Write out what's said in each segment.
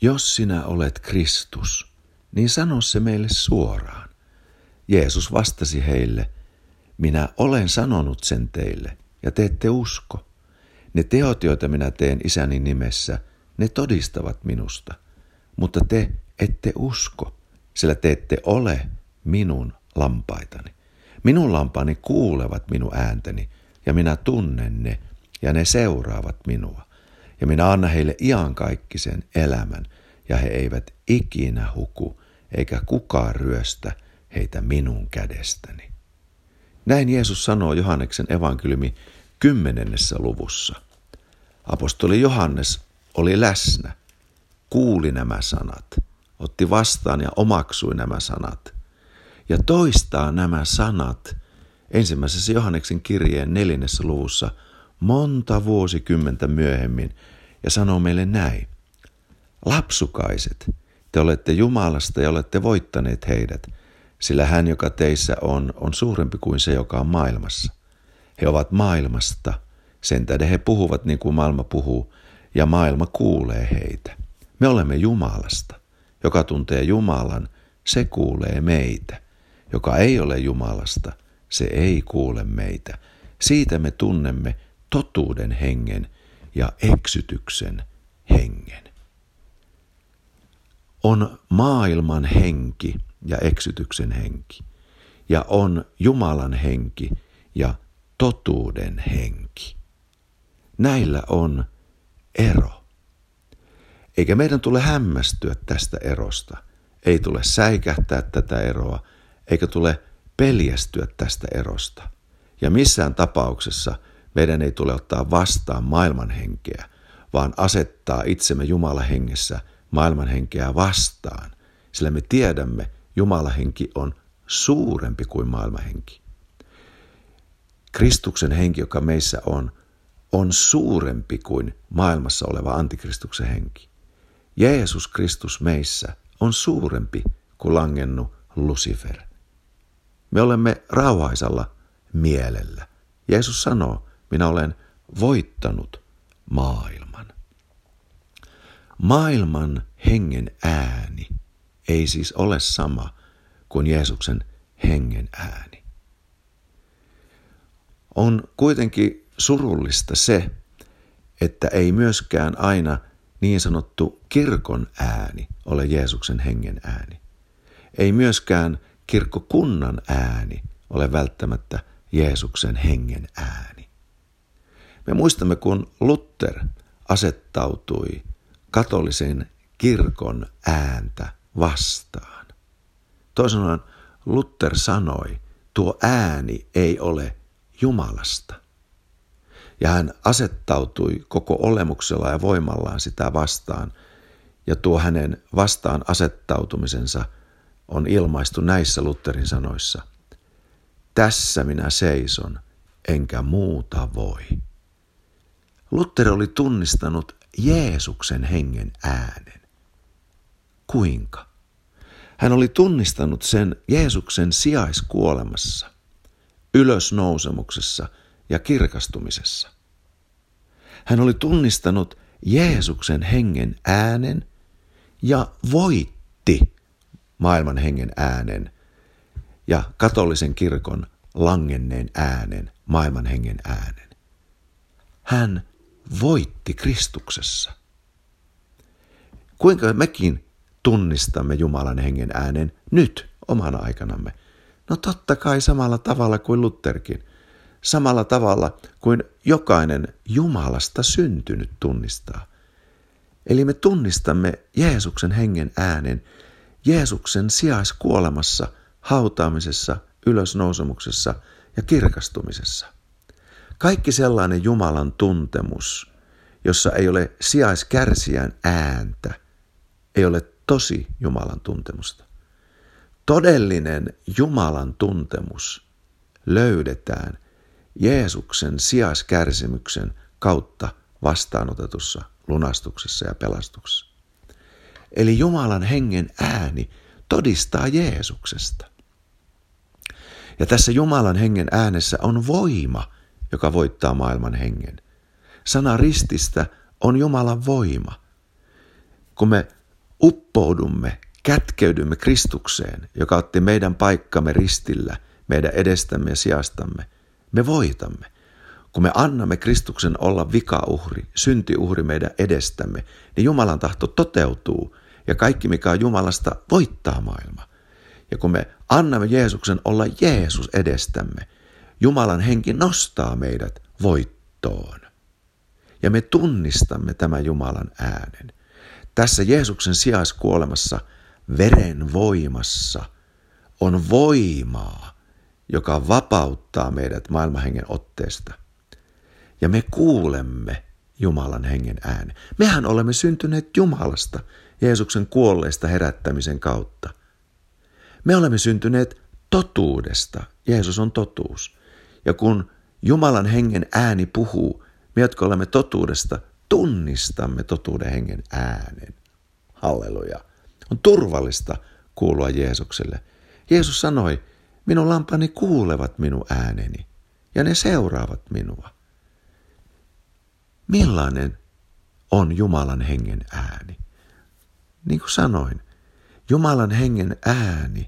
jos sinä olet Kristus, niin sano se meille suoraan. Jeesus vastasi heille, minä olen sanonut sen teille, ja te ette usko. Ne teot, joita minä teen isäni nimessä, ne todistavat minusta. Mutta te ette usko, sillä te ette ole minun lampaitani. Minun lampaani kuulevat minun ääntäni, ja minä tunnen ne, ja ne seuraavat minua. Ja minä annan heille iankaikkisen elämän, ja he eivät ikinä huku, eikä kukaan ryöstä heitä minun kädestäni. Näin Jeesus sanoo Johanneksen evankeliumi kymmenennessä luvussa. Apostoli Johannes oli läsnä, kuuli nämä sanat, otti vastaan ja omaksui nämä sanat ja toistaa nämä sanat ensimmäisessä Johanneksen kirjeen neljännessä luvussa monta vuosikymmentä myöhemmin ja sanoo meille näin. Lapsukaiset, te olette Jumalasta ja olette voittaneet heidät, sillä hän, joka teissä on, on suurempi kuin se, joka on maailmassa. He ovat maailmasta, sen tähden he puhuvat niin kuin maailma puhuu, ja maailma kuulee heitä. Me olemme Jumalasta. Joka tuntee Jumalan, se kuulee meitä. Joka ei ole Jumalasta, se ei kuule meitä. Siitä me tunnemme totuuden hengen ja eksytyksen hengen. On maailman henki ja eksytyksen henki, ja on Jumalan henki ja totuuden henki. Näillä on ero. Eikä meidän tule hämmästyä tästä erosta. Ei tule säikähtää tätä eroa, eikä tule peljästyä tästä erosta. Ja missään tapauksessa meidän ei tule ottaa vastaan maailman henkeä, vaan asettaa itsemme Jumalan hengessä maailman henkeä vastaan, sillä me tiedämme, Jumalan henki on suurempi kuin maailman henki. Kristuksen henki, joka meissä on, on suurempi kuin maailmassa oleva antikristuksen henki. Jeesus Kristus meissä on suurempi kuin langennu Lucifer. Me olemme rauhaisalla mielellä. Jeesus sanoo, minä olen voittanut maailman. Maailman hengen ääni ei siis ole sama kuin Jeesuksen hengen ääni. On kuitenkin surullista se, että ei myöskään aina niin sanottu kirkon ääni ole Jeesuksen hengen ääni. Ei myöskään kirkkokunnan ääni ole välttämättä Jeesuksen hengen ääni. Me muistamme, kun Luther asettautui katolisen kirkon ääntä vastaan. Toisin sanoen Luther sanoi, tuo ääni ei ole Jumalasta. Ja hän asettautui koko olemuksella ja voimallaan sitä vastaan, ja tuo hänen vastaan asettautumisensa on ilmaistu näissä Lutherin sanoissa. Tässä minä seison, enkä muuta voi. Luther oli tunnistanut Jeesuksen hengen äänen. Kuinka? Hän oli tunnistanut sen Jeesuksen sijaiskuolemassa, ylösnousemuksessa ja kirkastumisessa. Hän oli tunnistanut Jeesuksen hengen äänen ja voitti maailman hengen äänen ja katolisen kirkon langenneen äänen, maailman hengen äänen. Hän voitti Kristuksessa. Kuinka mekin tunnistamme Jumalan hengen äänen nyt omana aikanamme? No totta kai samalla tavalla kuin Lutherkin. Samalla tavalla kuin jokainen Jumalasta syntynyt tunnistaa. Eli me tunnistamme Jeesuksen hengen äänen Jeesuksen sijaiskuolemassa, hautaamisessa, ylösnousemuksessa ja kirkastumisessa. Kaikki sellainen Jumalan tuntemus, jossa ei ole sijaiskärsijän ääntä, ei ole tosi Jumalan tuntemusta. Todellinen Jumalan tuntemus löydetään Jeesuksen sijaiskärsimyksen kautta vastaanotetussa lunastuksessa ja pelastuksessa. Eli Jumalan hengen ääni todistaa Jeesuksesta. Ja tässä Jumalan hengen äänessä on voima, joka voittaa maailman hengen. Sana rististä on Jumalan voima. Kun me uppoudumme, kätkeydymme Kristukseen, joka otti meidän paikkamme ristillä, meidän edestämme ja sijastamme, me voitamme. Kun me annamme Kristuksen olla vikauhri, syntiuhri meidän edestämme, niin Jumalan tahto toteutuu ja kaikki mikä on Jumalasta voittaa maailma. Ja kun me annamme Jeesuksen olla Jeesus edestämme, Jumalan henki nostaa meidät voittoon. Ja me tunnistamme tämän Jumalan äänen. Tässä Jeesuksen sijaiskuolemassa veren voimassa on voimaa, joka vapauttaa meidät maailmanhengen otteesta. Ja me kuulemme Jumalan hengen äänen. Mehän olemme syntyneet Jumalasta Jeesuksen kuolleesta herättämisen kautta. Me olemme syntyneet totuudesta. Jeesus on totuus. Ja kun Jumalan hengen ääni puhuu, me, jotka olemme totuudesta, tunnistamme totuuden hengen äänen. Halleluja. On turvallista kuulua Jeesukselle. Jeesus sanoi, minun lampani kuulevat minun ääneni ja ne seuraavat minua. Millainen on Jumalan hengen ääni? Niin kuin sanoin, Jumalan hengen ääni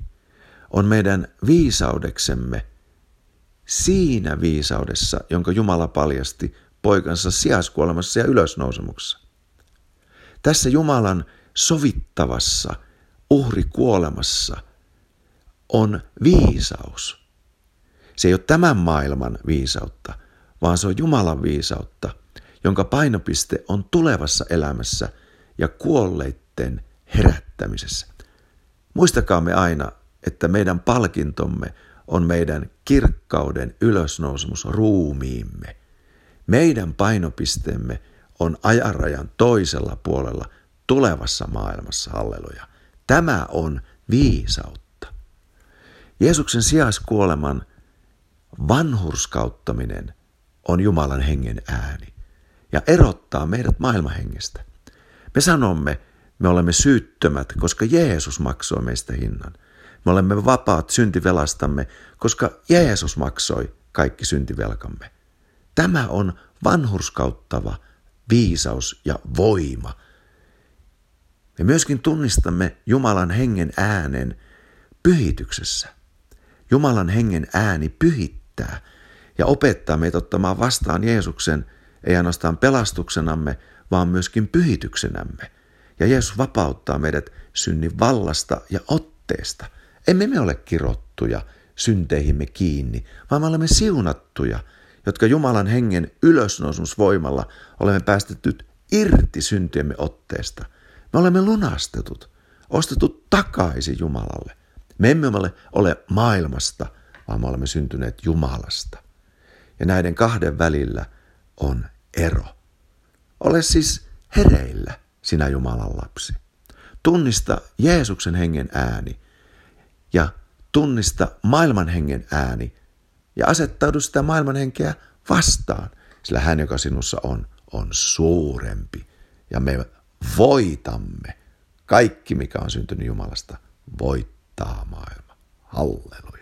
on meidän viisaudeksemme siinä viisaudessa, jonka Jumala paljasti poikansa sijaiskuolemassa ja ylösnousemuksessa. Tässä Jumalan sovittavassa uhrikuolemassa on viisaus. Se ei ole tämän maailman viisautta, vaan se on Jumalan viisautta, jonka painopiste on tulevassa elämässä ja kuolleitten herättämisessä. Muistakaamme aina, että meidän palkintomme on meidän kirkkauden ylösnousemus ruumiimme. Meidän painopisteemme on ajanrajan toisella puolella tulevassa maailmassa, halleluja. Tämä on viisautta. Jeesuksen sijaiskuoleman vanhurskauttaminen on Jumalan hengen ääni ja erottaa meidät maailmahengestä. Me sanomme, me olemme syyttömät, koska Jeesus maksoi meistä hinnan. Me olemme vapaat syntivelastamme, koska Jeesus maksoi kaikki syntivelkamme. Tämä on vanhurskauttava viisaus ja voima. Me myöskin tunnistamme Jumalan hengen äänen pyhityksessä. Jumalan hengen ääni pyhittää ja opettaa meitä ottamaan vastaan Jeesuksen ei ainoastaan pelastuksenamme, vaan myöskin pyhityksenämme. Ja Jeesus vapauttaa meidät synnin vallasta ja otteesta. Emme me ole kirottuja synteihimme kiinni, vaan me olemme siunattuja, jotka Jumalan hengen ylösnousumusvoimalla olemme päästetty irti syntiemme otteesta. Me olemme lunastetut, ostetut takaisin Jumalalle. Me emme ole, ole maailmasta, vaan me olemme syntyneet Jumalasta. Ja näiden kahden välillä on ero. Ole siis hereillä, sinä Jumalan lapsi. Tunnista Jeesuksen hengen ääni ja tunnista maailman hengen ääni ja asettaudu sitä maailman henkeä vastaan, sillä hän, joka sinussa on, on suurempi ja me voitamme. Kaikki, mikä on syntynyt Jumalasta, voittaa maailma. Halleluja.